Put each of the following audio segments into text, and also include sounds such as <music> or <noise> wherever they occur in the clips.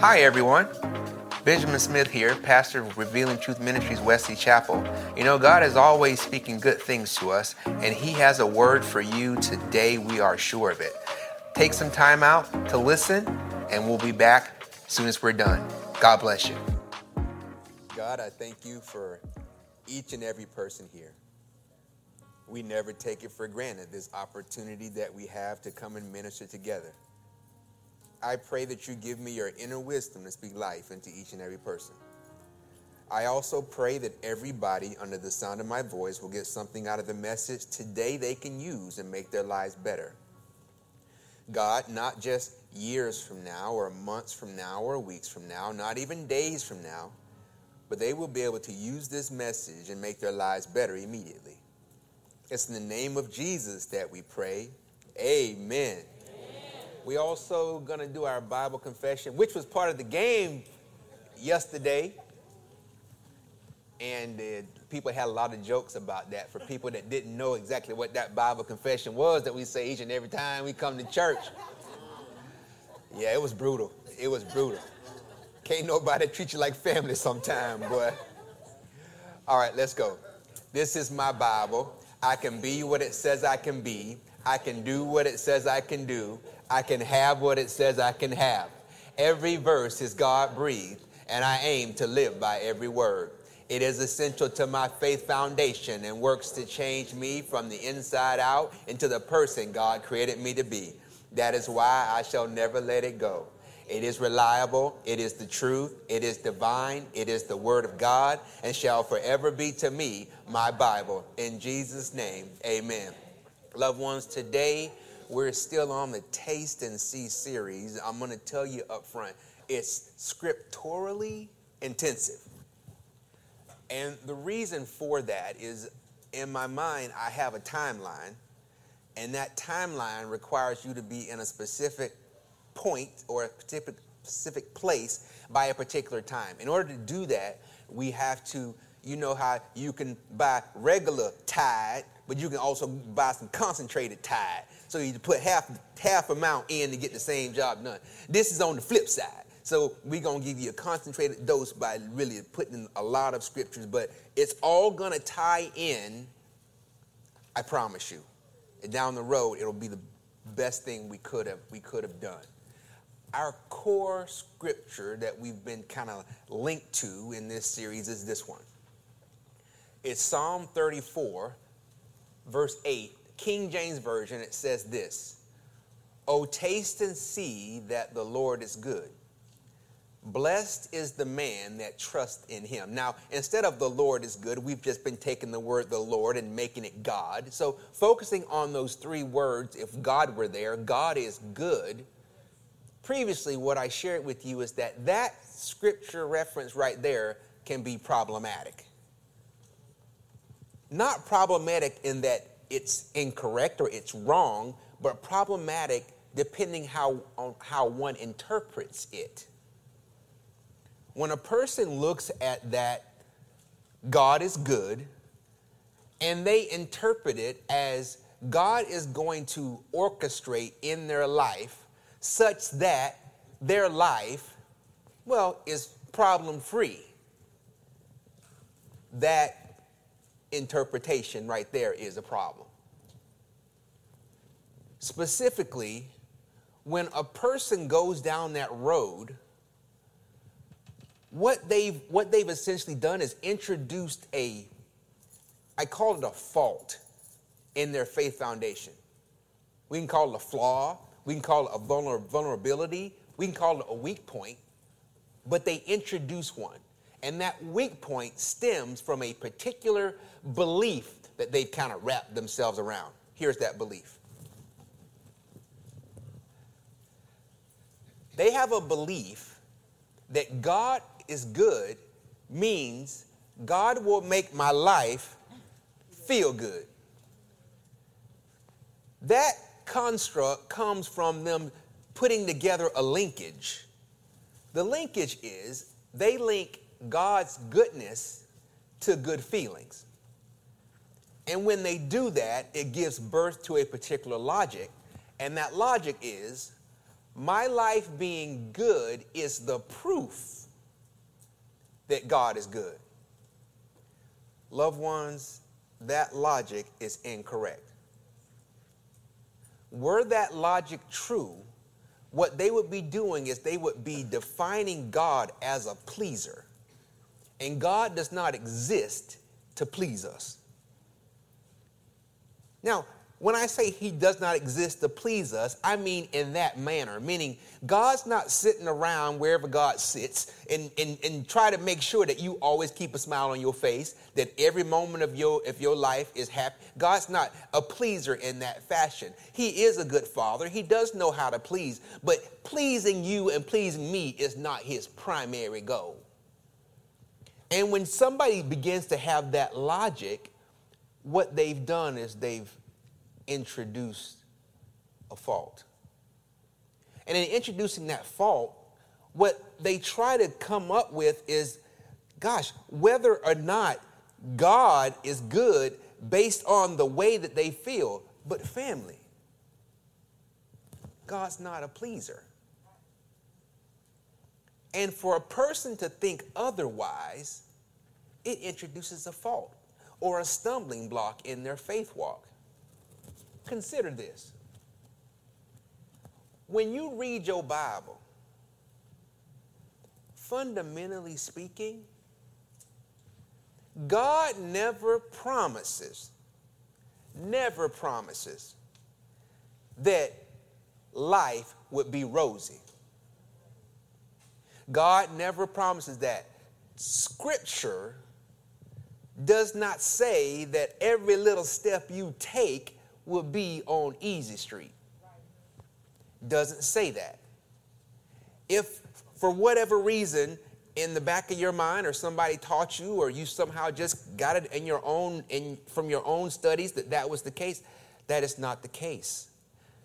Hi, everyone. Benjamin Smith here, pastor of Revealing Truth Ministries, Wesley Chapel. You know, God is always speaking good things to us, and He has a word for you today. We are sure of it. Take some time out to listen, and we'll be back as soon as we're done. God bless you. God, I thank you for each and every person here. We never take it for granted, this opportunity that we have to come and minister together. I pray that you give me your inner wisdom to speak life into each and every person. I also pray that everybody under the sound of my voice will get something out of the message today they can use and make their lives better. God, not just years from now or months from now or weeks from now, not even days from now, but they will be able to use this message and make their lives better immediately. It's in the name of Jesus that we pray. Amen. We also going to do our Bible confession, which was part of the game yesterday. And uh, people had a lot of jokes about that for people that didn't know exactly what that Bible confession was that we say each and every time we come to church. Yeah, it was brutal. It was brutal. Can't nobody <laughs> treat you like family sometime, boy. All right, let's go. This is my Bible. I can be what it says I can be. I can do what it says I can do. I can have what it says I can have. Every verse is God breathed, and I aim to live by every word. It is essential to my faith foundation and works to change me from the inside out into the person God created me to be. That is why I shall never let it go. It is reliable, it is the truth, it is divine, it is the word of God, and shall forever be to me my Bible. In Jesus' name, amen. Loved ones, today we're still on the Taste and See series. I'm going to tell you up front, it's scripturally intensive. And the reason for that is in my mind, I have a timeline, and that timeline requires you to be in a specific point or a specific, specific place by a particular time. In order to do that, we have to, you know, how you can buy regular Tide, but you can also buy some concentrated Tide. So you put half half amount in to get the same job done. This is on the flip side. So we're gonna give you a concentrated dose by really putting in a lot of scriptures, but it's all gonna tie in. I promise you. And down the road, it'll be the best thing we could have we could have done. Our core scripture that we've been kind of linked to in this series is this one. It's Psalm 34, verse 8 King James Version, it says this Oh, taste and see that the Lord is good. Blessed is the man that trusts in him. Now, instead of the Lord is good, we've just been taking the word the Lord and making it God. So, focusing on those three words, if God were there, God is good. Previously, what I shared with you is that that scripture reference right there can be problematic. Not problematic in that it's incorrect or it's wrong, but problematic depending how, on how one interprets it. When a person looks at that God is good and they interpret it as God is going to orchestrate in their life such that their life, well, is problem free. That interpretation right there is a problem. Specifically, when a person goes down that road, what they've, what they've essentially done is introduced a, I call it a fault in their faith foundation. We can call it a flaw, we can call it a vulnerability, we can call it a weak point, but they introduce one. And that weak point stems from a particular belief that they've kind of wrapped themselves around. Here's that belief they have a belief that God is good means God will make my life feel good. That construct comes from them putting together a linkage. The linkage is they link God's goodness to good feelings. And when they do that, it gives birth to a particular logic. And that logic is my life being good is the proof that God is good. Loved ones, that logic is incorrect. Were that logic true, what they would be doing is they would be defining God as a pleaser. And God does not exist to please us. Now, when I say he does not exist to please us, I mean in that manner, meaning God's not sitting around wherever God sits and, and, and try to make sure that you always keep a smile on your face, that every moment of your, of your life is happy. God's not a pleaser in that fashion. He is a good father. He does know how to please, but pleasing you and pleasing me is not his primary goal. And when somebody begins to have that logic, what they've done is they've introduced a fault. And in introducing that fault, what they try to come up with is gosh, whether or not God is good based on the way that they feel, but family. God's not a pleaser. And for a person to think otherwise, it introduces a fault or a stumbling block in their faith walk. Consider this. When you read your Bible, fundamentally speaking, God never promises, never promises that life would be rosy. God never promises that. Scripture does not say that every little step you take will be on Easy Street. Doesn't say that. If for whatever reason in the back of your mind or somebody taught you or you somehow just got it in your own in from your own studies that that was the case, that is not the case.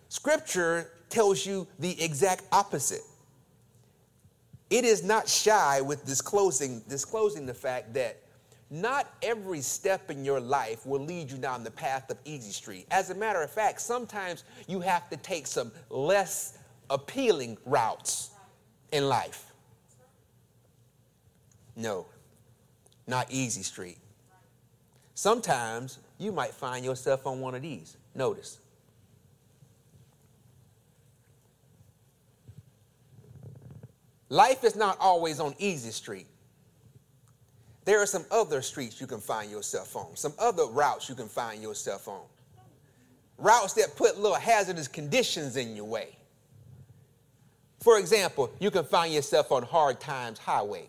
Scripture tells you the exact opposite. It is not shy with disclosing disclosing the fact that not every step in your life will lead you down the path of easy street. As a matter of fact, sometimes you have to take some less appealing routes in life. No, not easy street. Sometimes you might find yourself on one of these. Notice. Life is not always on easy street. There are some other streets you can find yourself on, some other routes you can find yourself on. Routes that put little hazardous conditions in your way. For example, you can find yourself on Hard Times Highway.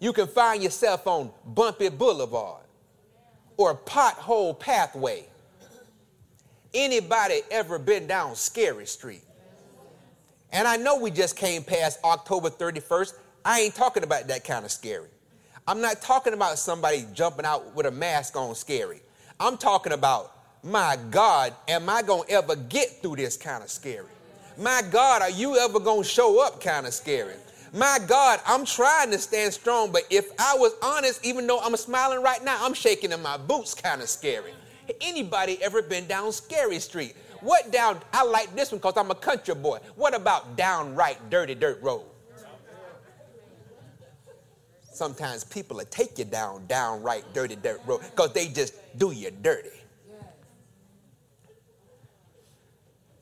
You can find yourself on Bumpy Boulevard or Pothole Pathway. Anybody ever been down Scary Street? And I know we just came past October 31st. I ain't talking about that kind of scary. I'm not talking about somebody jumping out with a mask on scary. I'm talking about, my God, am I going to ever get through this kind of scary? My God, are you ever going to show up kind of scary? My God, I'm trying to stand strong, but if I was honest, even though I'm smiling right now, I'm shaking in my boots kind of scary. Anybody ever been down Scary Street? What down, I like this one because I'm a country boy. What about downright dirty dirt road? Sometimes people will take you down downright dirty dirt road because they just do you dirty.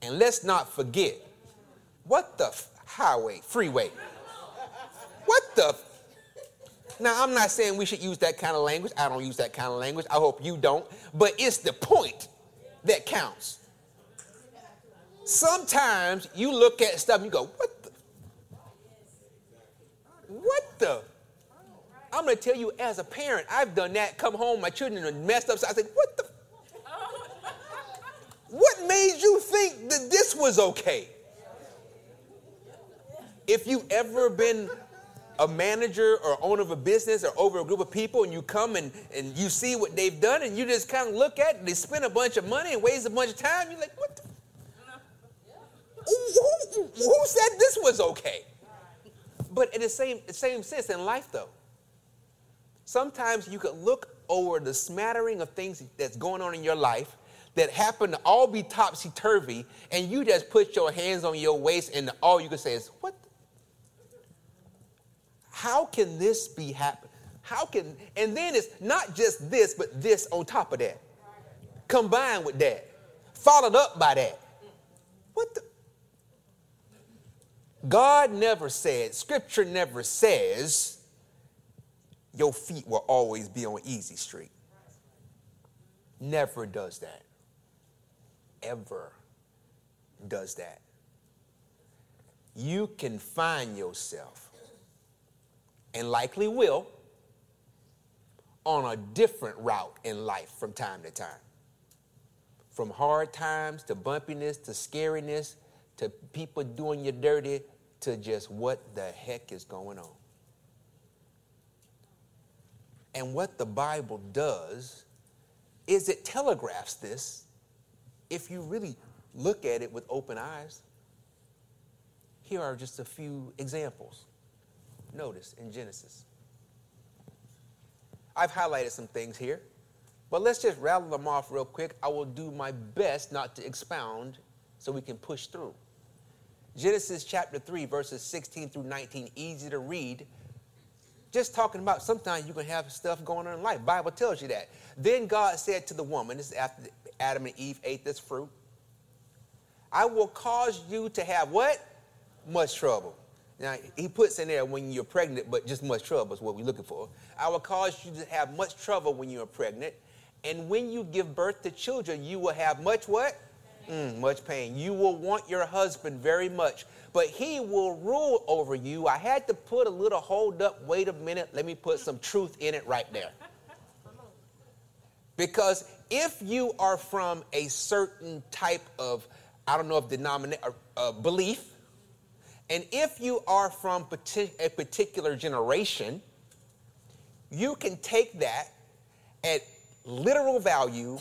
And let's not forget what the f- highway, freeway. What the? F- now, I'm not saying we should use that kind of language. I don't use that kind of language. I hope you don't. But it's the point that counts. Sometimes you look at stuff and you go, what the? What the? I'm going to tell you, as a parent, I've done that. Come home, my children are messed up. So I said, What the? What made you think that this was okay? If you've ever been a manager or owner of a business or over a group of people and you come and, and you see what they've done and you just kind of look at it, they spend a bunch of money and waste a bunch of time, you're like, what the? Who, who, said this was okay? But in the same, same sense in life, though, Sometimes you could look over the smattering of things that's going on in your life that happen to all be topsy turvy, and you just put your hands on your waist, and all you can say is, What? How can this be happening? How can, and then it's not just this, but this on top of that, combined with that, followed up by that. What the? God never said, Scripture never says, your feet will always be on easy street. Never does that. Ever does that. You can find yourself, and likely will, on a different route in life from time to time. From hard times to bumpiness to scariness to people doing you dirty to just what the heck is going on. And what the Bible does is it telegraphs this if you really look at it with open eyes. Here are just a few examples. Notice in Genesis. I've highlighted some things here, but let's just rattle them off real quick. I will do my best not to expound so we can push through. Genesis chapter 3, verses 16 through 19, easy to read. Just talking about sometimes you can have stuff going on in life. Bible tells you that. Then God said to the woman, this is after Adam and Eve ate this fruit, I will cause you to have what? Much trouble. Now, he puts in there when you're pregnant, but just much trouble is what we're looking for. I will cause you to have much trouble when you're pregnant. And when you give birth to children, you will have much what? Mm, much pain. You will want your husband very much, but he will rule over you. I had to put a little hold up, wait a minute, let me put some truth in it right there. Because if you are from a certain type of, I don't know if denomination, uh, uh, belief, and if you are from a particular generation, you can take that at literal value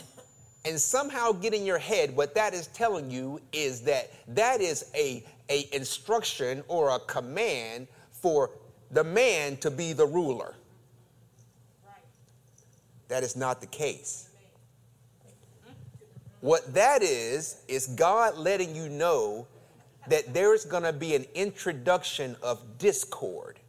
and somehow get in your head what that is telling you is that that is a, a instruction or a command for the man to be the ruler. That is not the case. What that is is god letting you know that there's going to be an introduction of discord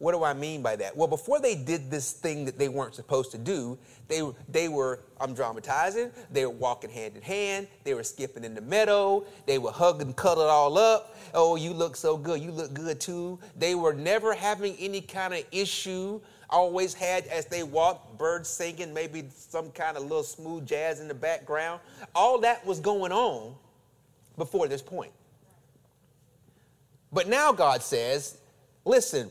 what do I mean by that? Well, before they did this thing that they weren't supposed to do, they, they were, I'm dramatizing, they were walking hand in hand, they were skipping in the meadow, they were hugging, cuddling all up. Oh, you look so good, you look good too. They were never having any kind of issue. Always had, as they walked, birds singing, maybe some kind of little smooth jazz in the background. All that was going on before this point. But now God says, listen,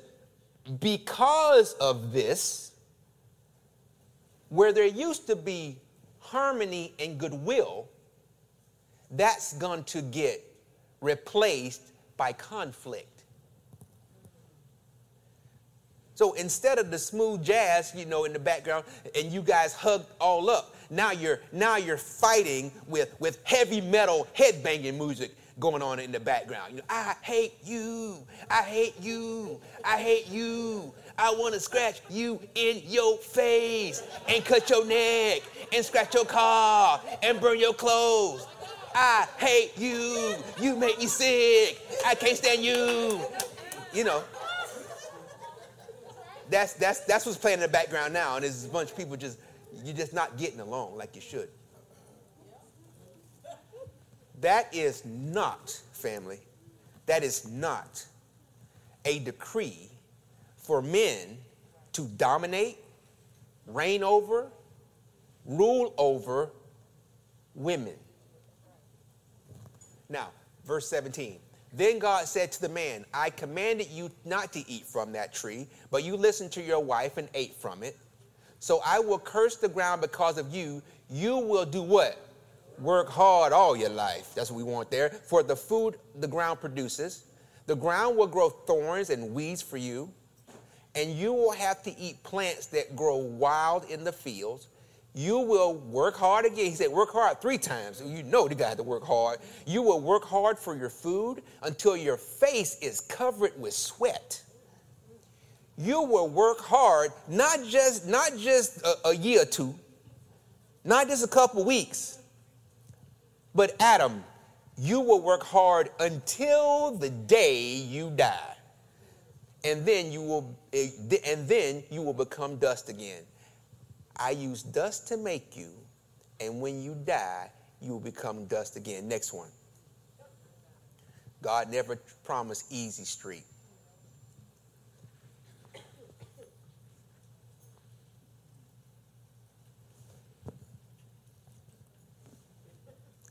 because of this, where there used to be harmony and goodwill, that's going to get replaced by conflict. So instead of the smooth jazz, you know, in the background, and you guys hugged all up, now you're now you're fighting with with heavy metal headbanging music going on in the background. You know, I hate you. I hate you. I hate you. I want to scratch you in your face and cut your neck and scratch your car and burn your clothes. I hate you. You make me sick. I can't stand you. You know. That's that's that's what's playing in the background now, and there's a bunch of people just you're just not getting along like you should. That is not, family, that is not a decree for men to dominate, reign over, rule over women. Now, verse 17. Then God said to the man, I commanded you not to eat from that tree, but you listened to your wife and ate from it. So I will curse the ground because of you. You will do what? Work hard all your life. That's what we want there. For the food the ground produces, the ground will grow thorns and weeds for you, and you will have to eat plants that grow wild in the fields. You will work hard again. He said, work hard three times. You know the guy to work hard. You will work hard for your food until your face is covered with sweat. You will work hard, not just, not just a, a year or two, Not just a couple weeks, but Adam, you will work hard until the day you die. And then you will and then you will become dust again. I use dust to make you, and when you die, you will become dust again. Next one. God never promised easy street.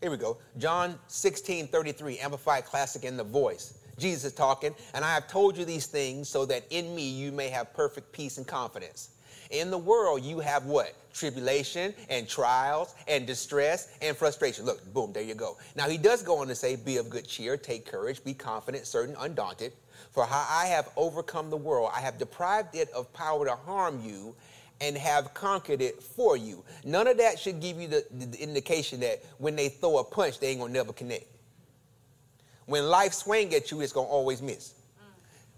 Here we go. John 16, 33, Amplified Classic in the voice. Jesus is talking, and I have told you these things so that in me you may have perfect peace and confidence. In the world, you have what? Tribulation and trials and distress and frustration. Look, boom, there you go. Now, he does go on to say, Be of good cheer, take courage, be confident, certain, undaunted. For how I have overcome the world, I have deprived it of power to harm you and have conquered it for you. None of that should give you the, the indication that when they throw a punch, they ain't gonna never connect. When life swing at you, it's gonna always miss. Mm.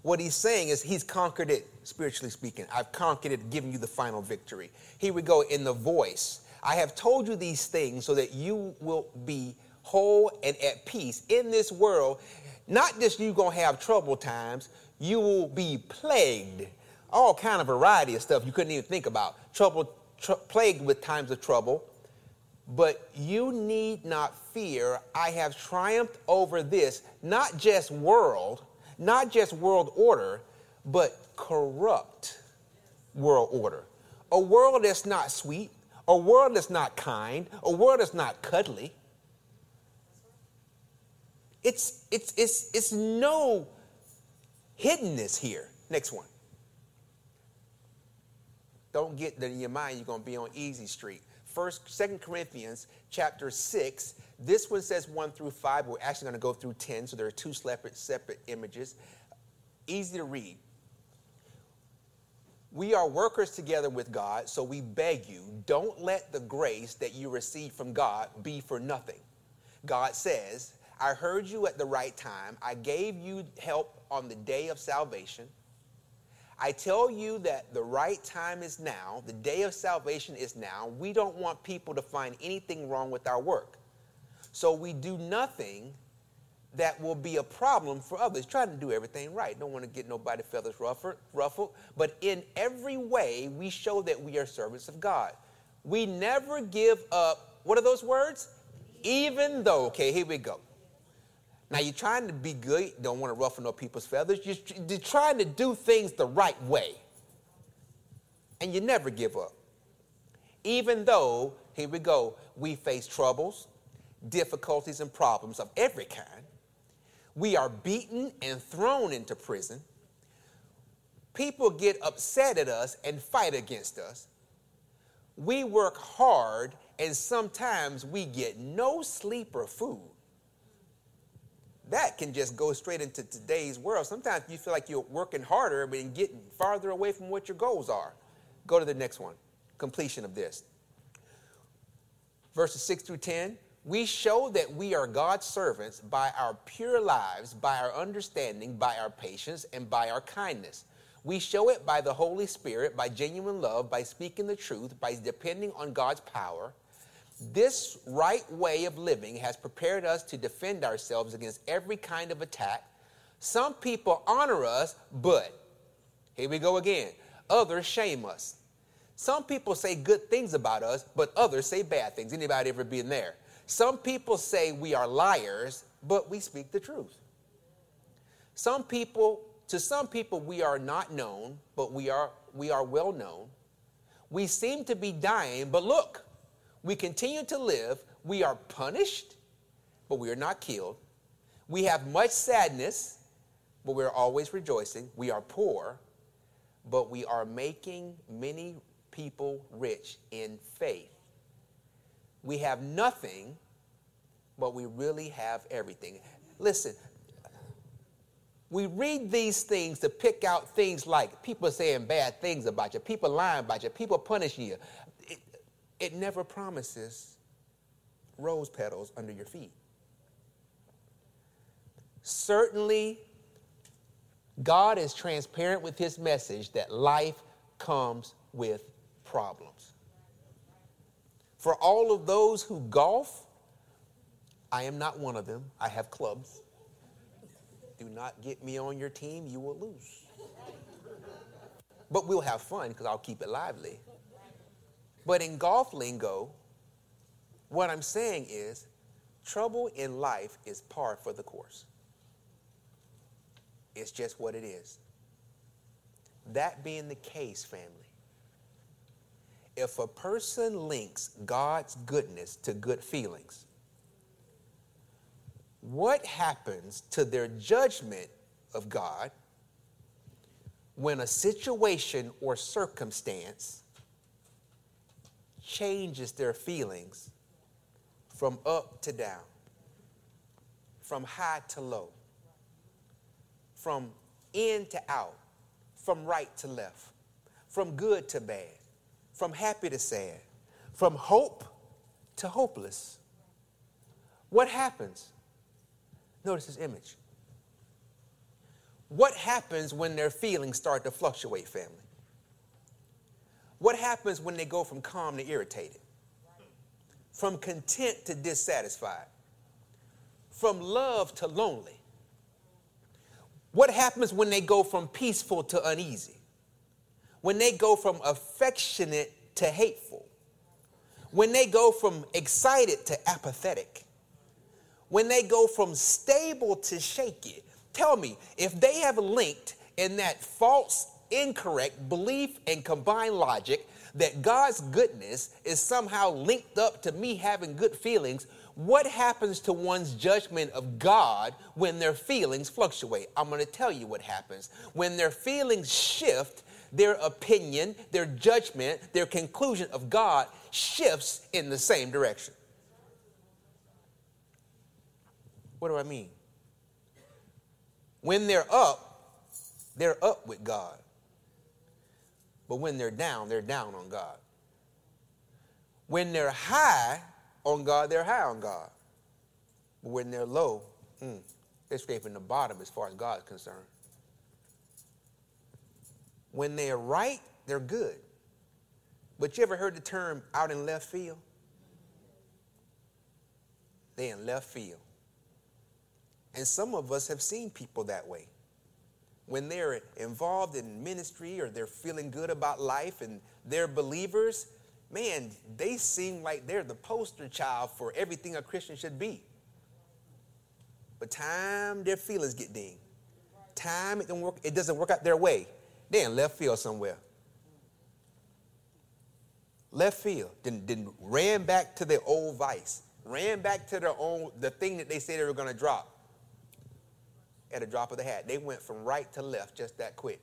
What he's saying is he's conquered it, spiritually speaking. I've conquered it, giving you the final victory. Here we go in the voice. I have told you these things so that you will be whole and at peace in this world. Not just you gonna have trouble times, you will be plagued. All kind of variety of stuff you couldn't even think about. Trouble, tr- plagued with times of trouble. But you need not fear. I have triumphed over this, not just world, not just world order, but corrupt world order. A world that's not sweet, a world that's not kind, a world that's not cuddly. It's, it's, it's, it's no hiddenness here. Next one. Don't get that in your mind you're going to be on easy street. First, Second Corinthians chapter 6. This one says 1 through 5. We're actually going to go through 10, so there are two separate, separate images. Easy to read. We are workers together with God, so we beg you, don't let the grace that you receive from God be for nothing. God says, I heard you at the right time. I gave you help on the day of salvation. I tell you that the right time is now, the day of salvation is now. We don't want people to find anything wrong with our work. So we do nothing that will be a problem for others. Trying to do everything right. Don't want to get nobody feathers ruffled. But in every way, we show that we are servants of God. We never give up, what are those words? Even though, okay, here we go. Now you're trying to be good, don't want to ruffle no people's feathers. You're, you're trying to do things the right way. And you never give up. Even though, here we go, we face troubles, difficulties, and problems of every kind. We are beaten and thrown into prison. People get upset at us and fight against us. We work hard and sometimes we get no sleep or food that can just go straight into today's world. Sometimes you feel like you're working harder but getting farther away from what your goals are. Go to the next one. Completion of this. Verses 6 through 10. We show that we are God's servants by our pure lives, by our understanding, by our patience, and by our kindness. We show it by the Holy Spirit, by genuine love, by speaking the truth, by depending on God's power this right way of living has prepared us to defend ourselves against every kind of attack. Some people honor us, but here we go again. Others shame us. Some people say good things about us, but others say bad things. Anybody ever been there? Some people say we are liars, but we speak the truth. Some people, to some people, we are not known, but we are we are well known. We seem to be dying, but look, we continue to live. We are punished, but we are not killed. We have much sadness, but we're always rejoicing. We are poor, but we are making many people rich in faith. We have nothing, but we really have everything. Listen, we read these things to pick out things like people saying bad things about you, people lying about you, people punishing you, it never promises rose petals under your feet. Certainly, God is transparent with his message that life comes with problems. For all of those who golf, I am not one of them. I have clubs. Do not get me on your team, you will lose. But we'll have fun because I'll keep it lively. But in golf lingo, what I'm saying is trouble in life is par for the course. It's just what it is. That being the case, family, if a person links God's goodness to good feelings, what happens to their judgment of God when a situation or circumstance changes their feelings from up to down, from high to low, from in to out, from right to left, from good to bad, from happy to sad, from hope to hopeless. What happens? Notice this image. What happens when their feelings start to fluctuate, family? What happens when they go from calm to irritated? From content to dissatisfied? From love to lonely? What happens when they go from peaceful to uneasy? When they go from affectionate to hateful? When they go from excited to apathetic? When they go from stable to shaky? Tell me, if they have linked in that false, incorrect belief and combined logic that God's goodness is somehow linked up to me having good feelings, what happens to one's judgment of God when their feelings fluctuate? I'm going to tell you what happens. When their feelings shift, their opinion, their judgment, their conclusion of God shifts in the same direction. What do I mean? When they're up, they're up with God. But when they're down, they're down on God. When they're high on God, they're high on God. But when they're low, mm, they're scraping the bottom as far as God is concerned. When they're right, they're good. But you ever heard the term out in left field? They in left field. And some of us have seen people that way. When they're involved in ministry or they're feeling good about life and they're believers, man, they seem like they're the poster child for everything a Christian should be. But time their feelings get dinged. Time it don't work, it doesn't work out their way. They in left field somewhere. Left field. Then, then ran back to their old vice. Ran back to their own the thing that they said they were going to drop at a drop of the hat. They went from right to left just that quick.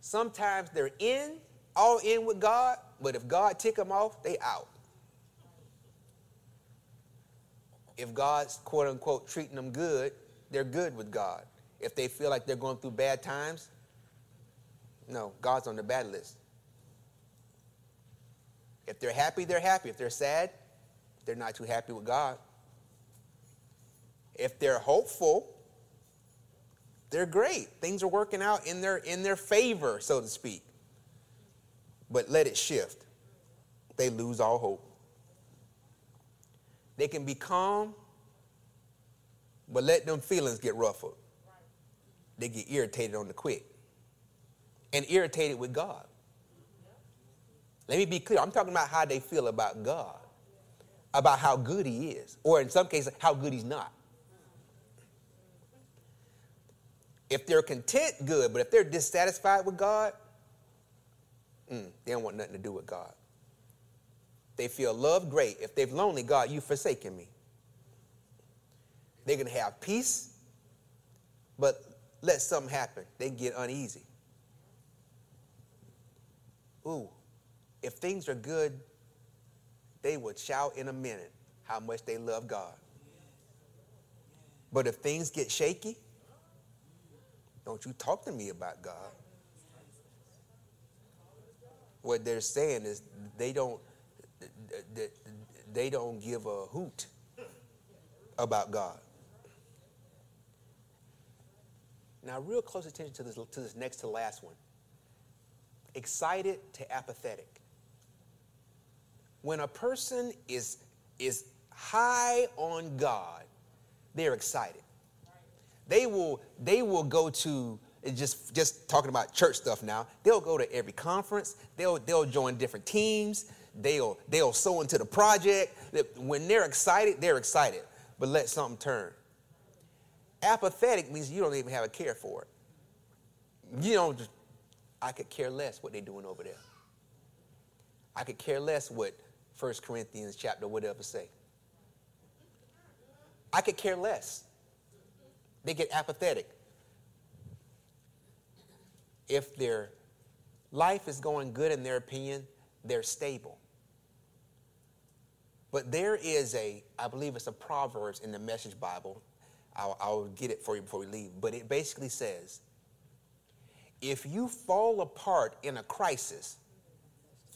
Sometimes they're in, all in with God, but if God tick them off, they out. If God's quote unquote treating them good, they're good with God. If they feel like they're going through bad times, no, God's on the bad list. If they're happy, they're happy. If they're sad, they're not too happy with God. If they're hopeful, they're great. Things are working out in their in their favor, so to speak. But let it shift. They lose all hope. They can be calm, but let them feelings get ruffled. They get irritated on the quick. And irritated with God. Let me be clear. I'm talking about how they feel about God, about how good He is, or in some cases, how good He's not. If they're content, good. But if they're dissatisfied with God, mm, they don't want nothing to do with God. They feel love, great. If they've lonely, God, you've forsaken me. They're going to have peace, but let something happen. They get uneasy. Ooh, if things are good, they would shout in a minute how much they love God. But if things get shaky, don't you talk to me about God. What they're saying is they don't they don't give a hoot about God. Now, real close attention to this, to this next to last one. excited to apathetic. When a person is, is high on God, they're excited. They will, they will go to just just talking about church stuff now. They'll go to every conference. They'll they'll join different teams. They'll they'll sow into the project. When they're excited, they're excited. But let something turn. Apathetic means you don't even have a care for it. You don't I could care less what they're doing over there. I could care less what 1 Corinthians chapter whatever say. I could care less. They get apathetic. If their life is going good in their opinion, they're stable. But there is a, I believe it's a Proverbs in the Message Bible. I'll, I'll get it for you before we leave. But it basically says if you fall apart in a crisis,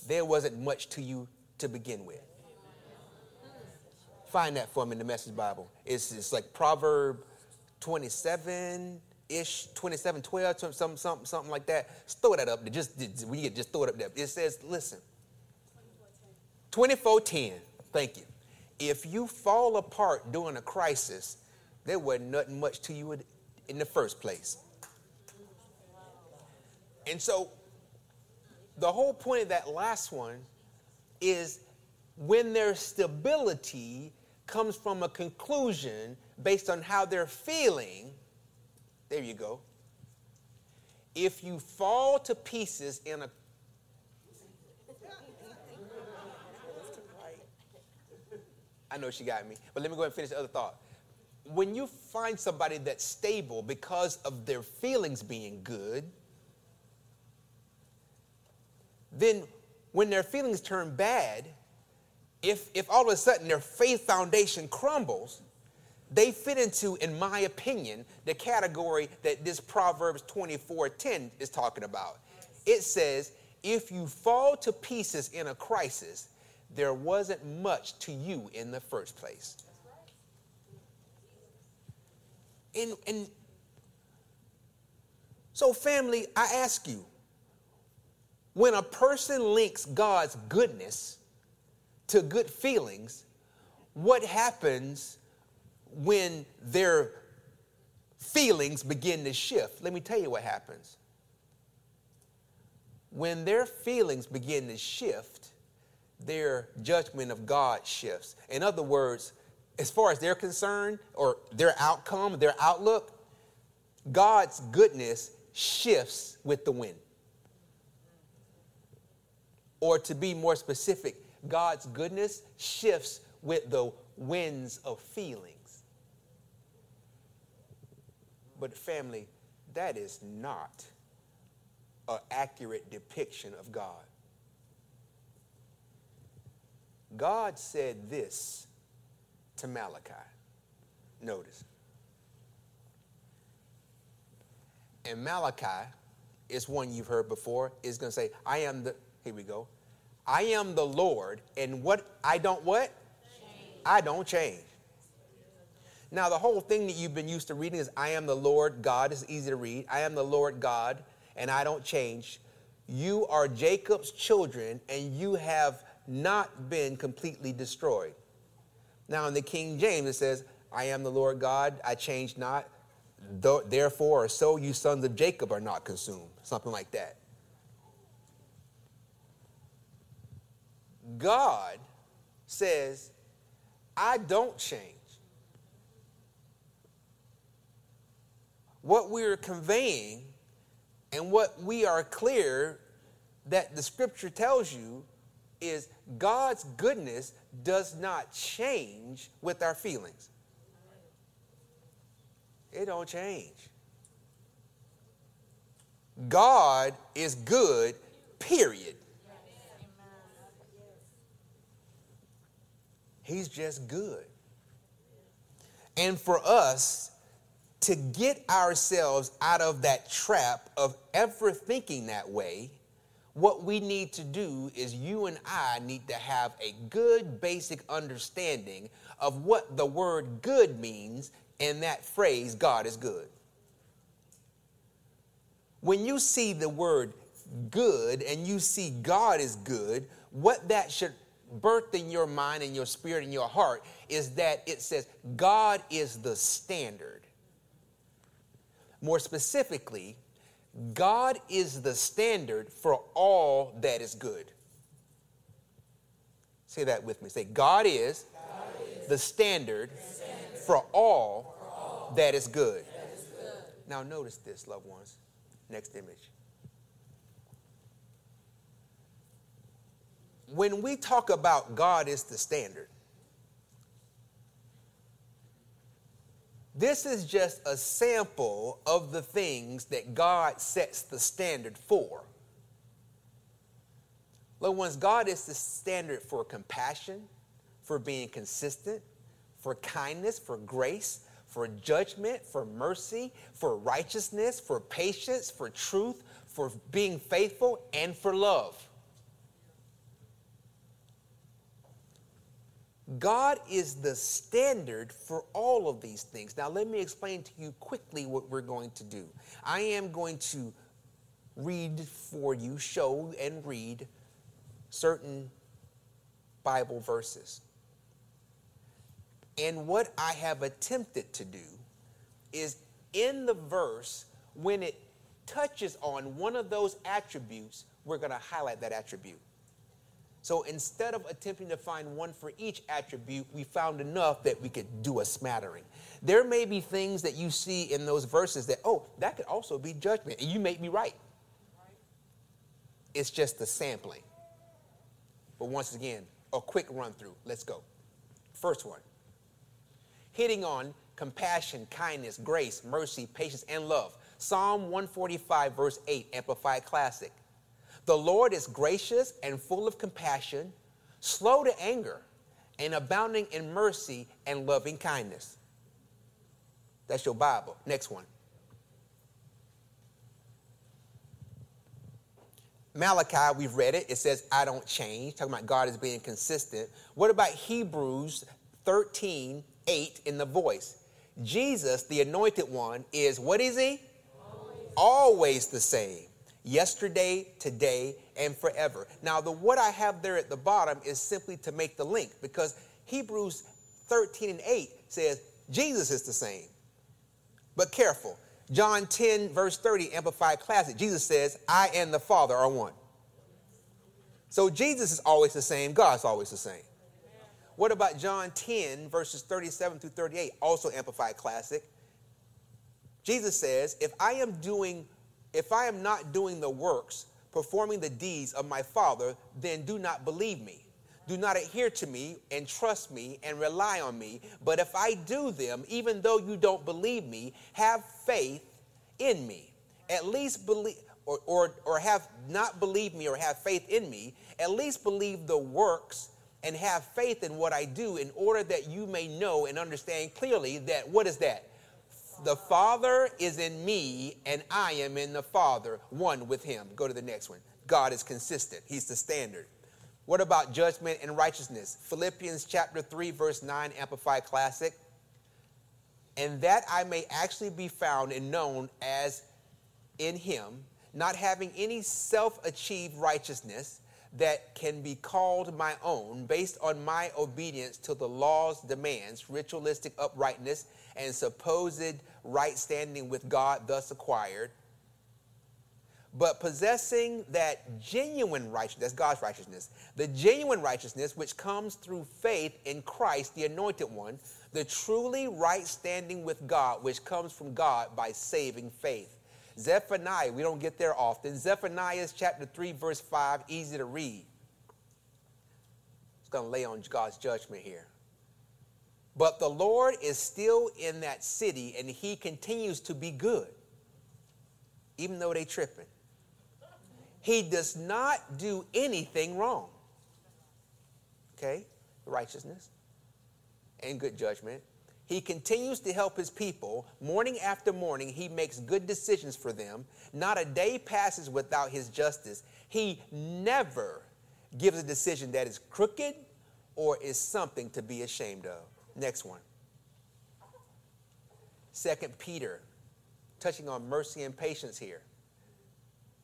there wasn't much to you to begin with. Find that for me in the Message Bible. It's, it's like Proverb 27 ish, 27, 12, something, something, something like that. Just throw that up. Just, you get, just throw it up there. It says, listen, 2410, thank you. If you fall apart during a crisis, there wasn't nothing much to you in the first place. And so, the whole point of that last one is when their stability comes from a conclusion based on how they're feeling, there you go. If you fall to pieces in a I know she got me, but let me go and finish the other thought. When you find somebody that's stable because of their feelings being good, then when their feelings turn bad, if, if all of a sudden their faith foundation crumbles, they fit into, in my opinion, the category that this Proverbs 24:10 is talking about. It says, if you fall to pieces in a crisis, there wasn't much to you in the first place. And, and so, family, I ask you, when a person links God's goodness to good feelings, what happens when their feelings begin to shift, let me tell you what happens. When their feelings begin to shift, their judgment of God shifts. In other words, as far as they're concerned, or their outcome, their outlook, God's goodness shifts with the wind. Or to be more specific, God's goodness shifts with the winds of feeling. But, family, that is not an accurate depiction of God. God said this to Malachi. Notice. And Malachi is one you've heard before, is going to say, I am the, here we go. I am the Lord, and what I don't what? Change. I don't change. Now, the whole thing that you've been used to reading is I am the Lord God. It's easy to read. I am the Lord God, and I don't change. You are Jacob's children, and you have not been completely destroyed. Now, in the King James, it says, I am the Lord God, I change not. Therefore, or so you sons of Jacob are not consumed. Something like that. God says, I don't change. What we're conveying and what we are clear that the scripture tells you is God's goodness does not change with our feelings. It don't change. God is good, period. He's just good. And for us, to get ourselves out of that trap of ever thinking that way, what we need to do is you and I need to have a good basic understanding of what the word good means in that phrase, God is good. When you see the word good and you see God is good, what that should birth in your mind and your spirit and your heart is that it says God is the standard. More specifically, God is the standard for all that is good. Say that with me. Say, God is, God is the, standard the standard for all, for all that, is that is good. Now, notice this, loved ones. Next image. When we talk about God is the standard, This is just a sample of the things that God sets the standard for. Little ones, God is the standard for compassion, for being consistent, for kindness, for grace, for judgment, for mercy, for righteousness, for patience, for truth, for being faithful, and for love. God is the standard for all of these things. Now, let me explain to you quickly what we're going to do. I am going to read for you, show and read certain Bible verses. And what I have attempted to do is in the verse, when it touches on one of those attributes, we're going to highlight that attribute. So instead of attempting to find one for each attribute, we found enough that we could do a smattering. There may be things that you see in those verses that, oh, that could also be judgment. And you may be right. It's just the sampling. But once again, a quick run through. Let's go. First one hitting on compassion, kindness, grace, mercy, patience, and love. Psalm 145, verse 8, Amplified Classic. The Lord is gracious and full of compassion, slow to anger, and abounding in mercy and loving kindness. That's your Bible. Next one. Malachi, we've read it. It says, I don't change, talking about God as being consistent. What about Hebrews 13, 8 in the voice? Jesus, the anointed one, is what is he? Always, Always the same yesterday, today, and forever. Now, the what I have there at the bottom is simply to make the link because Hebrews 13 and 8 says Jesus is the same. But careful. John 10, verse 30, Amplified Classic, Jesus says, I and the Father are one. So Jesus is always the same, God's always the same. What about John 10, verses 37 through 38, also Amplified Classic? Jesus says, If I am doing if I am not doing the works, performing the deeds of my Father, then do not believe me. Do not adhere to me and trust me and rely on me. But if I do them, even though you don't believe me, have faith in me. At least believe, or, or, or have not believed me or have faith in me, at least believe the works and have faith in what I do in order that you may know and understand clearly that what is that? The Father is in me and I am in the Father, one with him. Go to the next one. God is consistent, he's the standard. What about judgment and righteousness? Philippians chapter 3 verse 9 amplified classic. And that I may actually be found and known as in him, not having any self-achieved righteousness that can be called my own based on my obedience to the law's demands, ritualistic uprightness and supposed right standing with God thus acquired, but possessing that genuine righteousness, that's God's righteousness, the genuine righteousness which comes through faith in Christ, the anointed one, the truly right standing with God, which comes from God by saving faith. Zephaniah, we don't get there often. Zephaniah chapter 3, verse 5, easy to read. It's going to lay on God's judgment here. But the Lord is still in that city and he continues to be good, even though they tripping. He does not do anything wrong. Okay? Righteousness and good judgment. He continues to help his people. Morning after morning, he makes good decisions for them. Not a day passes without his justice. He never gives a decision that is crooked or is something to be ashamed of. Next one. Second Peter, touching on mercy and patience here.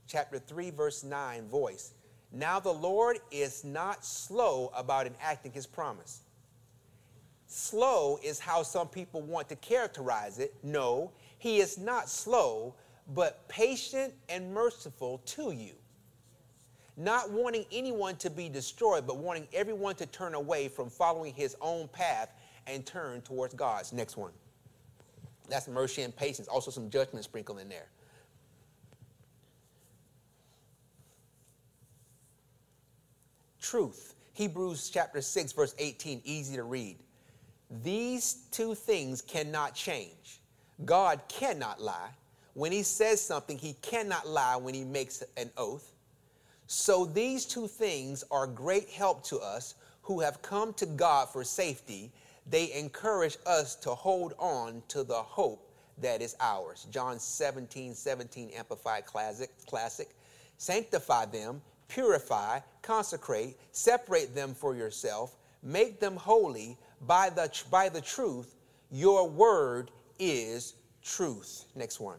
chapter 3, verse 9, voice. Now the Lord is not slow about enacting his promise. Slow is how some people want to characterize it. No, he is not slow, but patient and merciful to you. Not wanting anyone to be destroyed, but wanting everyone to turn away from following his own path and turn towards God's. Next one. That's mercy and patience. Also, some judgment sprinkled in there. Truth. Hebrews chapter 6, verse 18, easy to read. These two things cannot change. God cannot lie. When he says something, he cannot lie when he makes an oath. So these two things are great help to us who have come to God for safety. They encourage us to hold on to the hope that is ours. John 17, 17, Amplified Classic. Classic. Sanctify them, purify, consecrate, separate them for yourself, make them holy by the, by the truth. Your word is truth. Next one.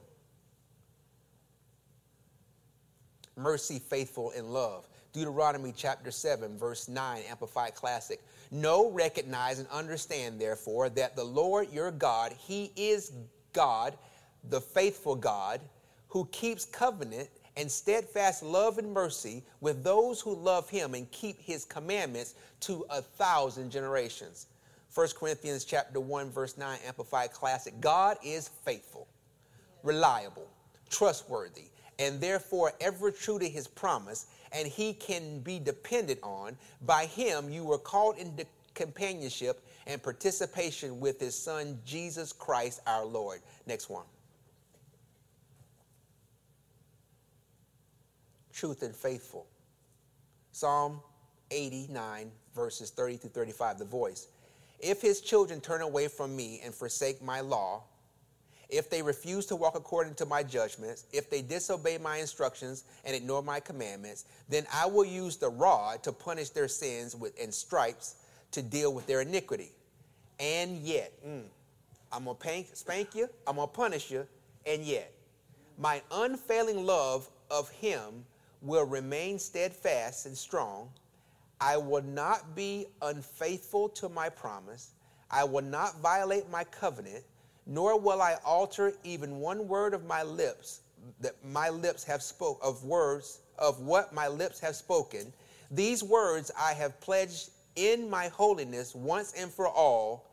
Mercy, faithful, and love. Deuteronomy chapter 7, verse 9, Amplified Classic. Know, recognize, and understand, therefore, that the Lord your God, He is God, the faithful God, who keeps covenant and steadfast love and mercy with those who love Him and keep His commandments to a thousand generations. 1 Corinthians chapter 1 verse 9 amplified classic God is faithful reliable trustworthy and therefore ever true to his promise and he can be depended on. By him you were called into companionship and participation with his son Jesus Christ our Lord. Next one. Truth and faithful. Psalm 89 verses 30 through 35 the voice. If his children turn away from me and forsake my law, if they refuse to walk according to my judgments, if they disobey my instructions and ignore my commandments, then I will use the rod to punish their sins with, and stripes to deal with their iniquity. And yet, mm, I'm going to spank you, I'm going to punish you, and yet, my unfailing love of him will remain steadfast and strong I will not be unfaithful to my promise. I will not violate my covenant, nor will I alter even one word of my lips that my lips have spoke of words of what my lips have spoken. These words I have pledged in my holiness once and for all,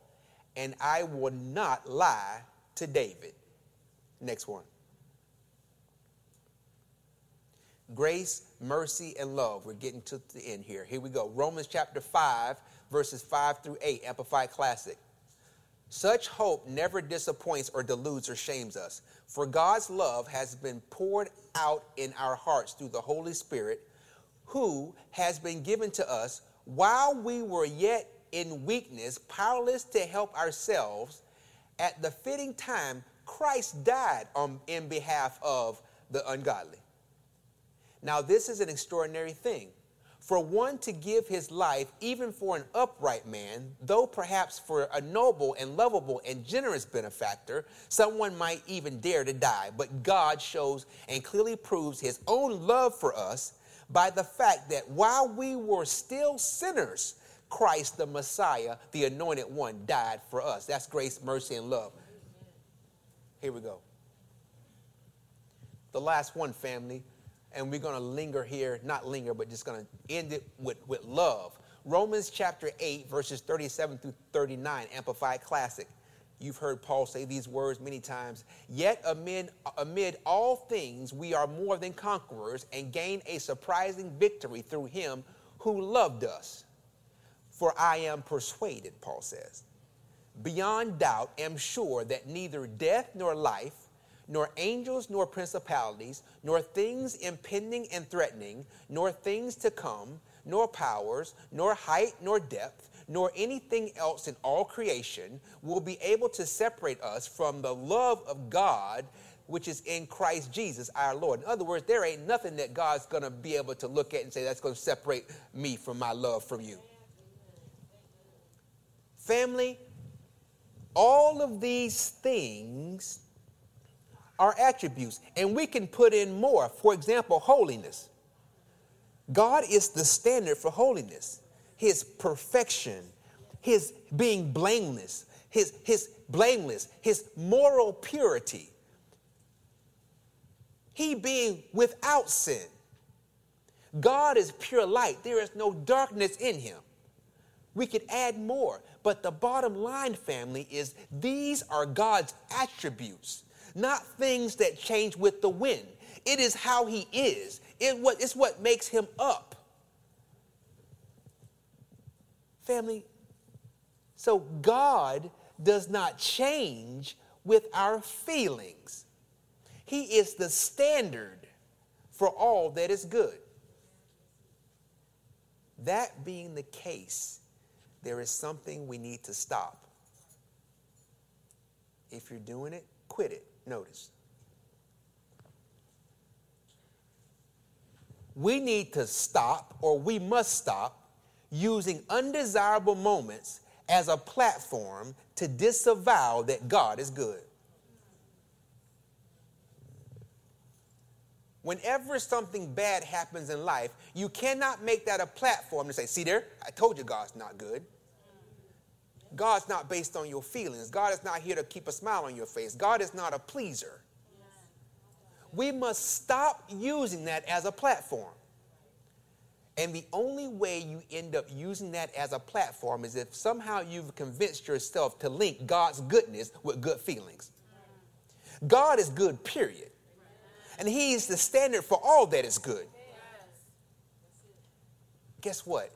and I will not lie to David. Next one. Grace, mercy, and love. We're getting to the end here. Here we go. Romans chapter 5, verses 5 through 8, Amplified Classic. Such hope never disappoints or deludes or shames us, for God's love has been poured out in our hearts through the Holy Spirit, who has been given to us while we were yet in weakness, powerless to help ourselves. At the fitting time, Christ died on, in behalf of the ungodly. Now, this is an extraordinary thing. For one to give his life, even for an upright man, though perhaps for a noble and lovable and generous benefactor, someone might even dare to die. But God shows and clearly proves his own love for us by the fact that while we were still sinners, Christ the Messiah, the anointed one, died for us. That's grace, mercy, and love. Here we go. The last one, family and we're going to linger here, not linger, but just going to end it with, with love. Romans chapter 8, verses 37 through 39, Amplified Classic. You've heard Paul say these words many times. Yet amid, amid all things, we are more than conquerors and gain a surprising victory through him who loved us. For I am persuaded, Paul says, beyond doubt, am sure that neither death nor life nor angels, nor principalities, nor things impending and threatening, nor things to come, nor powers, nor height, nor depth, nor anything else in all creation will be able to separate us from the love of God which is in Christ Jesus our Lord. In other words, there ain't nothing that God's going to be able to look at and say that's going to separate me from my love from you. Family, all of these things are attributes, and we can put in more. For example, holiness. God is the standard for holiness, His perfection, His being blameless, His, his blameless, His moral purity, He being without sin. God is pure light. There is no darkness in Him. We could add more, but the bottom line, family, is these are God's attributes, not things that change with the wind. It is how He is, it what, it's what makes Him up. Family, so God does not change with our feelings. He is the standard for all that is good. That being the case, there is something we need to stop. If you're doing it, quit it. Notice. We need to stop, or we must stop, using undesirable moments as a platform to disavow that God is good. Whenever something bad happens in life, you cannot make that a platform to say, see there, I told you God's not good. God's not based on your feelings. God is not here to keep a smile on your face. God is not a pleaser. We must stop using that as a platform. And the only way you end up using that as a platform is if somehow you've convinced yourself to link God's goodness with good feelings. God is good, period. And He is the standard for all that is good. Guess what?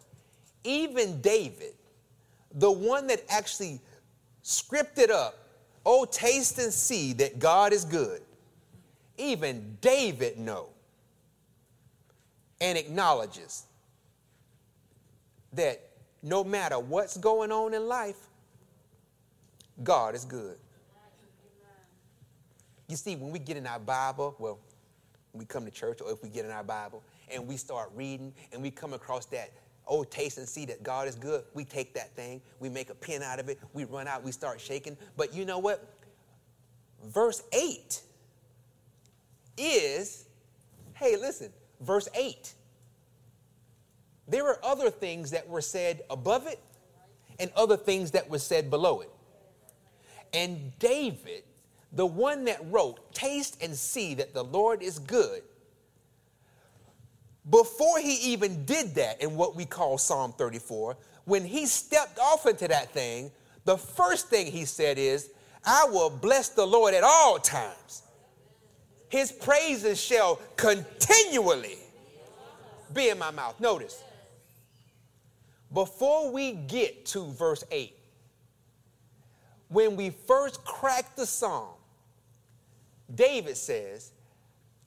Even David, the one that actually scripted up, oh, taste and see that God is good, even David know and acknowledges that no matter what's going on in life, God is good. You see, when we get in our Bible, well, we come to church or if we get in our Bible and we start reading and we come across that, oh, taste and see that God is good, we take that thing, we make a pin out of it, we run out, we start shaking. But you know what? Verse 8 is, hey, listen, verse 8 there were other things that were said above it and other things that were said below it. And David, the one that wrote, Taste and see that the Lord is good, before he even did that in what we call Psalm 34, when he stepped off into that thing, the first thing he said is, I will bless the Lord at all times. His praises shall continually be in my mouth. Notice, before we get to verse 8, when we first crack the psalm, David says,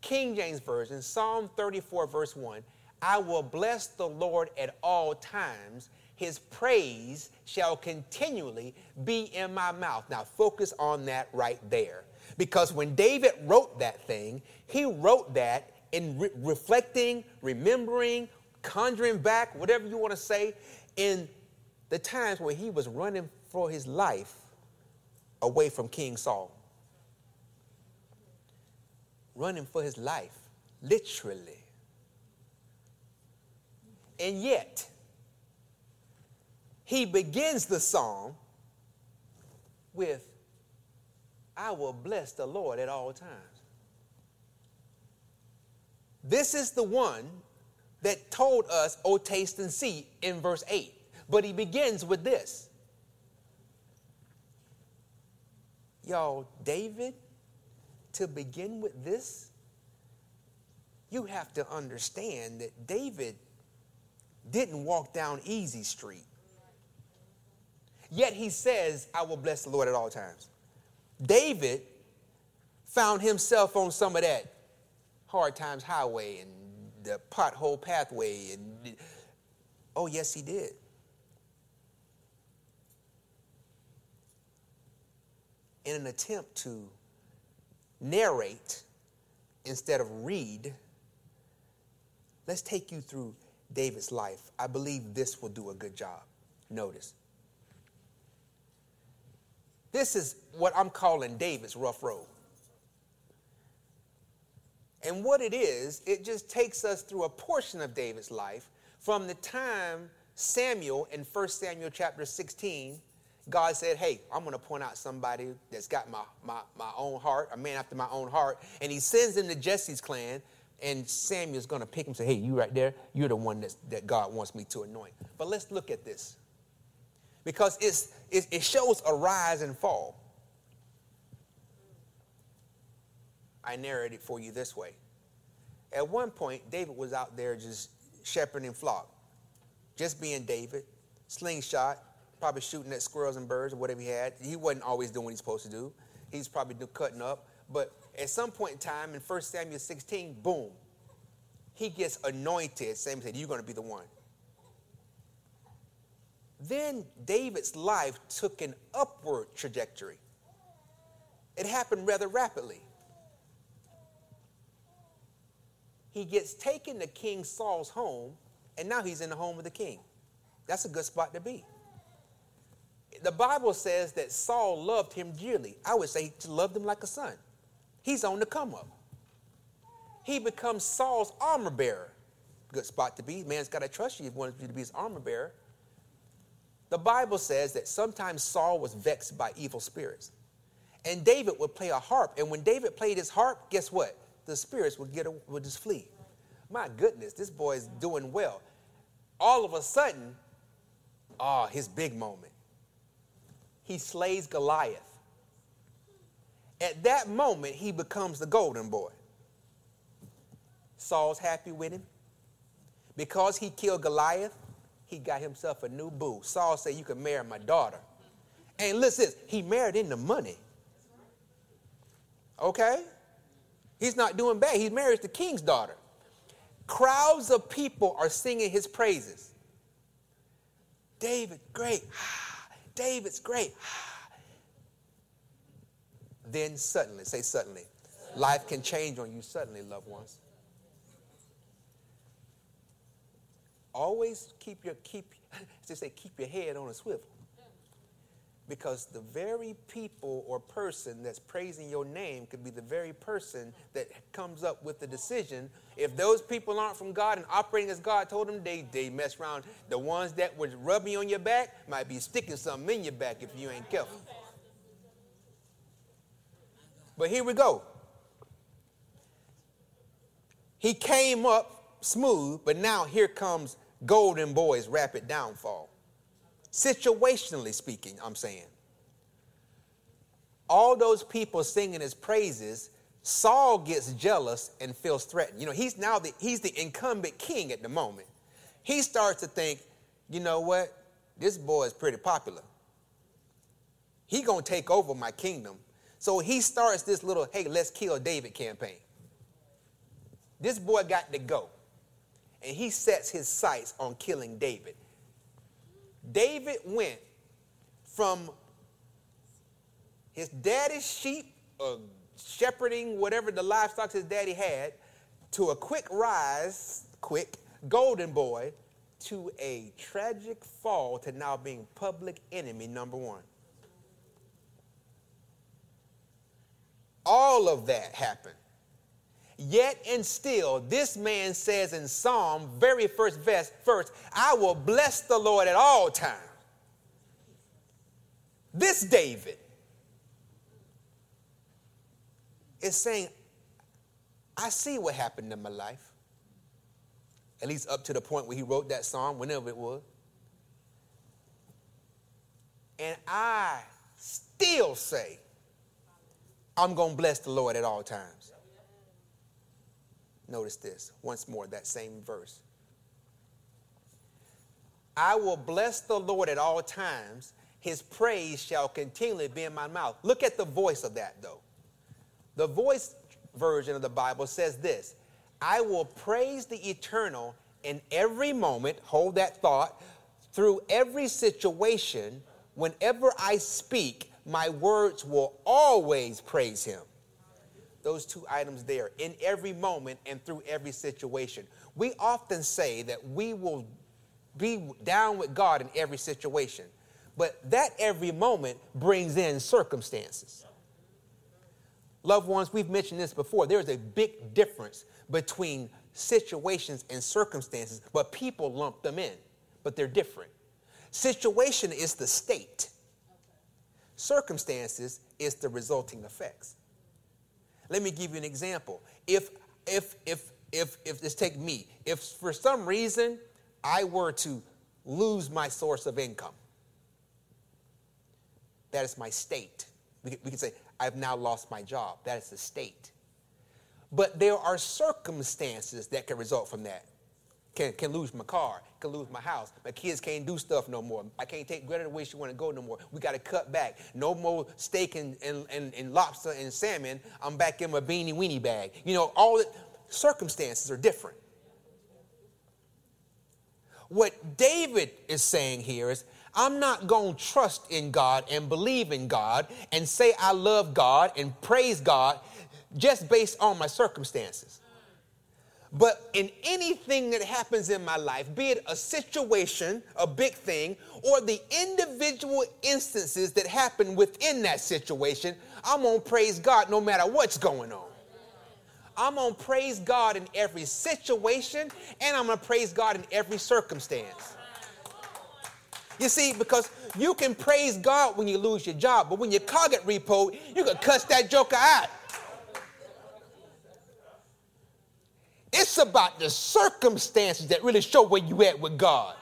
King James Version, Psalm 34, verse 1, I will bless the Lord at all times. His praise shall continually be in my mouth. Now, focus on that right there. Because when David wrote that thing, he wrote that in re- reflecting, remembering, conjuring back, whatever you want to say, in the times where he was running for his life away from King Saul. Running for his life, literally. And yet, he begins the psalm with, I will bless the Lord at all times. This is the one that told us, Oh, taste and see in verse 8. But he begins with this. Y'all, David, to begin with this, you have to understand that David didn't walk down easy street. Yet he says, I will bless the Lord at all times. David found himself on some of that hard times highway and the pothole pathway. And oh, yes, he did. In an attempt to narrate instead of read, let's take you through David's life. I believe this will do a good job. Notice. This is what I'm calling David's rough road. And what it is, it just takes us through a portion of David's life from the time Samuel in 1 Samuel chapter 16, God said, Hey, I'm going to point out somebody that's got my, my, my own heart, a man after my own heart. And he sends him to Jesse's clan, and Samuel's going to pick him and say, Hey, you right there, you're the one that's, that God wants me to anoint. But let's look at this because it's, it, it shows a rise and fall. I narrate it for you this way. At one point, David was out there just shepherding flock, just being David, slingshot, probably shooting at squirrels and birds or whatever he had. He wasn't always doing what he's supposed to do. He's probably cutting up. But at some point in time, in 1 Samuel 16, boom, he gets anointed. Samuel said, You're going to be the one. Then David's life took an upward trajectory. It happened rather rapidly. he gets taken to King Saul's home, and now he's in the home of the king. That's a good spot to be. The Bible says that Saul loved him dearly. I would say he loved him like a son. He's on the come up. He becomes Saul's armor bearer. Good spot to be. Man's got to trust you if he wants you to be his armor bearer. The Bible says that sometimes Saul was vexed by evil spirits. And David would play a harp. And when David played his harp, guess what? the spirits would get would just flee. My goodness, this boy is doing well. All of a sudden, ah, oh, his big moment. He slays Goliath. At that moment, he becomes the golden boy. Saul's happy with him. Because he killed Goliath, he got himself a new boo. Saul said, You can marry my daughter. And listen, he married into money. Okay? He's not doing bad. He marries the king's daughter. Crowds of people are singing his praises. David, great. David's great. Then suddenly, say suddenly, life can change on you suddenly, loved ones. Always keep your keep, <laughs> as say, keep your head on a swivel because the very people or person that's praising your name could be the very person that comes up with the decision. If those people aren't from God and operating as God told them, they, they mess around. The ones that were rubbing on your back might be sticking something in your back if you ain't careful. But here we go. He came up smooth, but now here comes Golden Boy's rapid downfall. Situationally speaking, I'm saying. All those people singing his praises, Saul gets jealous and feels threatened. You know, he's now the he's the incumbent king at the moment. He starts to think, you know what? This boy is pretty popular. He gonna take over my kingdom. So he starts this little, hey, let's kill David campaign. This boy got to go. And he sets his sights on killing David. David went from his daddy's sheep, uh, shepherding whatever the livestock his daddy had, to a quick rise, quick, golden boy, to a tragic fall to now being public enemy number one. All of that happened. Yet and still, this man says in Psalm, very first verse, first, I will bless the Lord at all times. This David is saying, I see what happened in my life. At least up to the point where he wrote that song, whenever it was. And I still say, I'm going to bless the Lord at all times. Notice this once more, that same verse. I will bless the Lord at all times. His praise shall continually be in my mouth. Look at the voice of that, though. The voice version of the Bible says this I will praise the eternal in every moment. Hold that thought. Through every situation, whenever I speak, my words will always praise him those two items there in every moment and through every situation. We often say that we will be down with God in every situation, but that every moment brings in circumstances. Loved ones, we've mentioned this before. There's a big difference between situations and circumstances, but people lump them in, but they're different. Situation is the state, circumstances is the resulting effects. Let me give you an example. If, if, if, if, if, let's take me, if for some reason I were to lose my source of income, that is my state. We, we can say, I've now lost my job. That is the state. But there are circumstances that can result from that. Can, can lose my car, can lose my house. My kids can't do stuff no more. I can't take Greta the way she want to go no more. We got to cut back. No more steak and, and, and, and, lobster and salmon. I'm back in my beanie weenie bag. You know, all the circumstances are different. What David is saying here is, I'm not going to trust in God and believe in God and say I love God and praise God just based on my circumstances. But in anything that happens in my life, be it a situation, a big thing, or the individual instances that happen within that situation, I'm to praise God no matter what's going on. I'm to praise God in every situation, and I'm to praise God in every circumstance. You see, because you can praise God when you lose your job, but when your car get repoed, you can cuss that joker out. It's about the circumstances that really show where you at with God.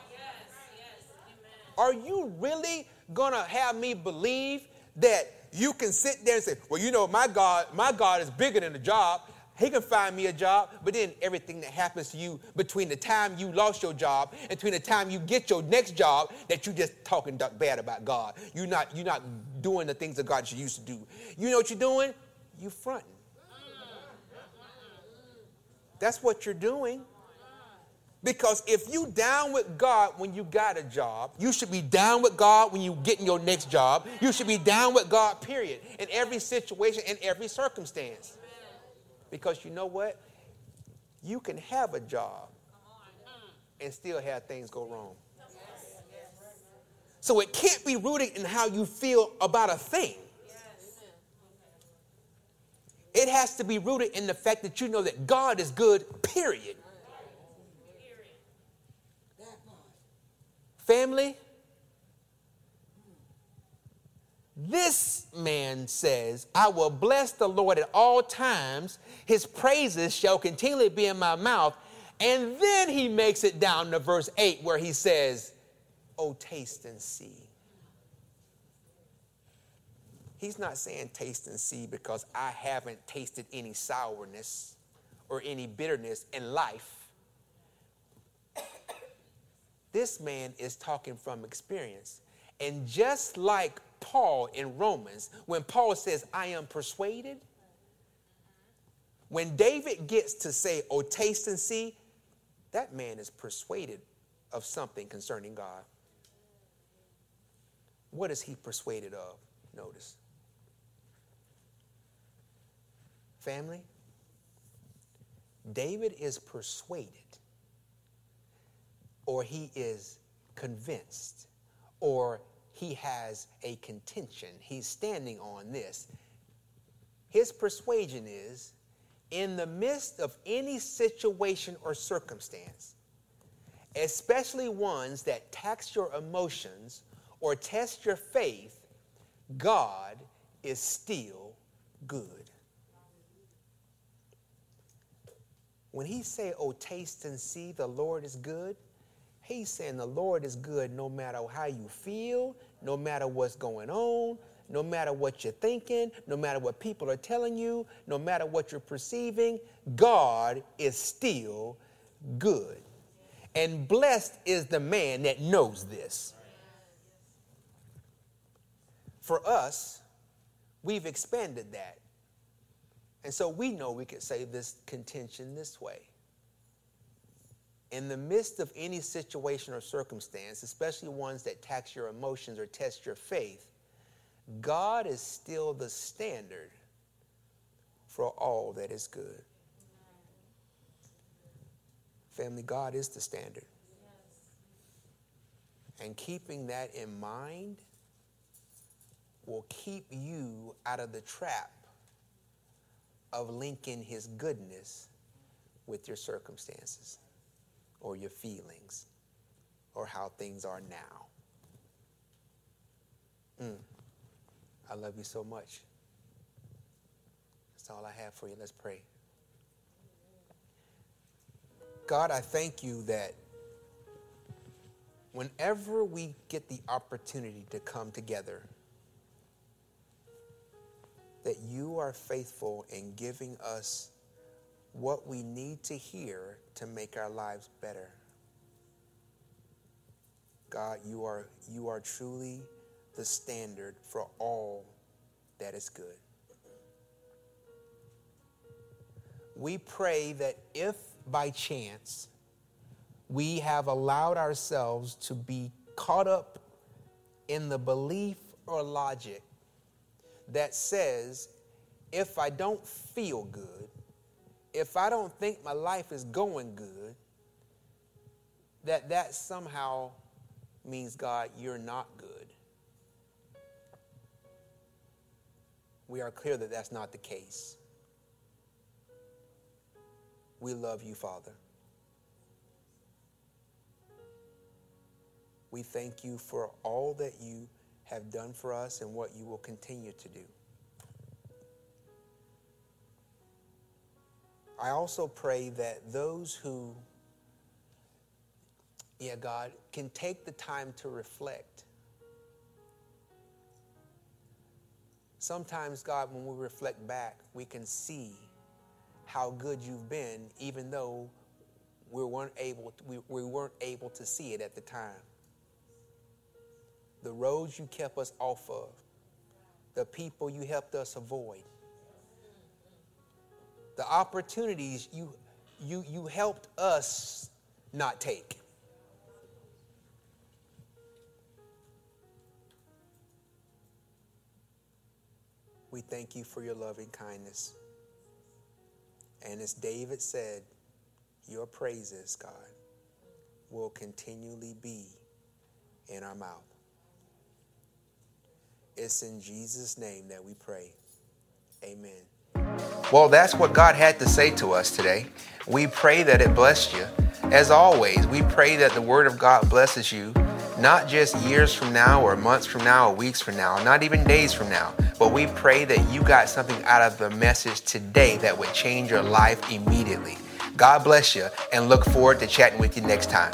Are you really gonna have me believe that you can sit there and say, "Well, you know, my God, my God is bigger than the job. He can find me a job." But then everything that happens to you between the time you lost your job and between the time you get your next job, that you're just talking bad about God. You're not you're not doing the things that God you used to do. You know what you're doing? You fronting. That's what you're doing. Because if you down with God when you got a job, you should be down with God when you get in your next job. You should be down with God, period, in every situation, in every circumstance. Because you know what? You can have a job and still have things go wrong. So it can't be rooted in how you feel about a thing. It has to be rooted in the fact that you know that God is good, period. Family, this man says, I will bless the Lord at all times. His praises shall continually be in my mouth. And then he makes it down to verse 8 where he says, Oh, taste and see He's not saying taste and see because I haven't tasted any sourness or any bitterness in life. This man is talking from experience. And just like Paul in Romans, when Paul says, I am persuaded, when David gets to say, Oh, taste and see, that man is persuaded of something concerning God. What is he persuaded of? Notice. Family, David is persuaded, or he is convinced, or he has a contention. He's standing on this. His persuasion is in the midst of any situation or circumstance, especially ones that tax your emotions or test your faith, God is still good. When he say, "Oh, taste and see, the Lord is good," he's saying the Lord is good no matter how you feel, no matter what's going on, no matter what you're thinking, no matter what people are telling you, no matter what you're perceiving, God is still good. And blessed is the man that knows this. For us, we've expanded that. And so we know we could say this contention this way. In the midst of any situation or circumstance, especially ones that tax your emotions or test your faith, God is still the standard for all that is good. Family, God is the standard. And keeping that in mind will keep you out of the trap of linking his goodness with your circumstances or your feelings or how things are now. Mm. I love you so much. That's all I have for you. Let's pray. God, I thank you that whenever we get the opportunity to come together, that you are faithful in giving us what we need to hear to make our lives better. God, you are, you are truly the standard for all that is good. We pray that if by chance we have allowed ourselves to be caught up in the belief or logic that says, if I don't feel good, if I don't think my life is going good, that that somehow means, God, you're not good. We are clear that that's not the case. We love you, Father. We thank you for all that you have done for us and what you will continue to do. I also pray that those who, yeah, God, can take the time to reflect. Sometimes, God, when we reflect back, we can see how good you've been, even though we weren't able to, we, we weren't able to see it at the time the roads you kept us off of, the people you helped us avoid, the opportunities you, you, you helped us not take. We thank you for your loving kindness. And as David said, your praises, God, will continually be in our mouth. It's in Jesus' name that we pray. Amen. Well, that's what God had to say to us today. We pray that it blessed you. As always, we pray that the Word of God blesses you, not just years from now, or months from now, or weeks from now, not even days from now, but we pray that you got something out of the message today that would change your life immediately. God bless you, and look forward to chatting with you next time.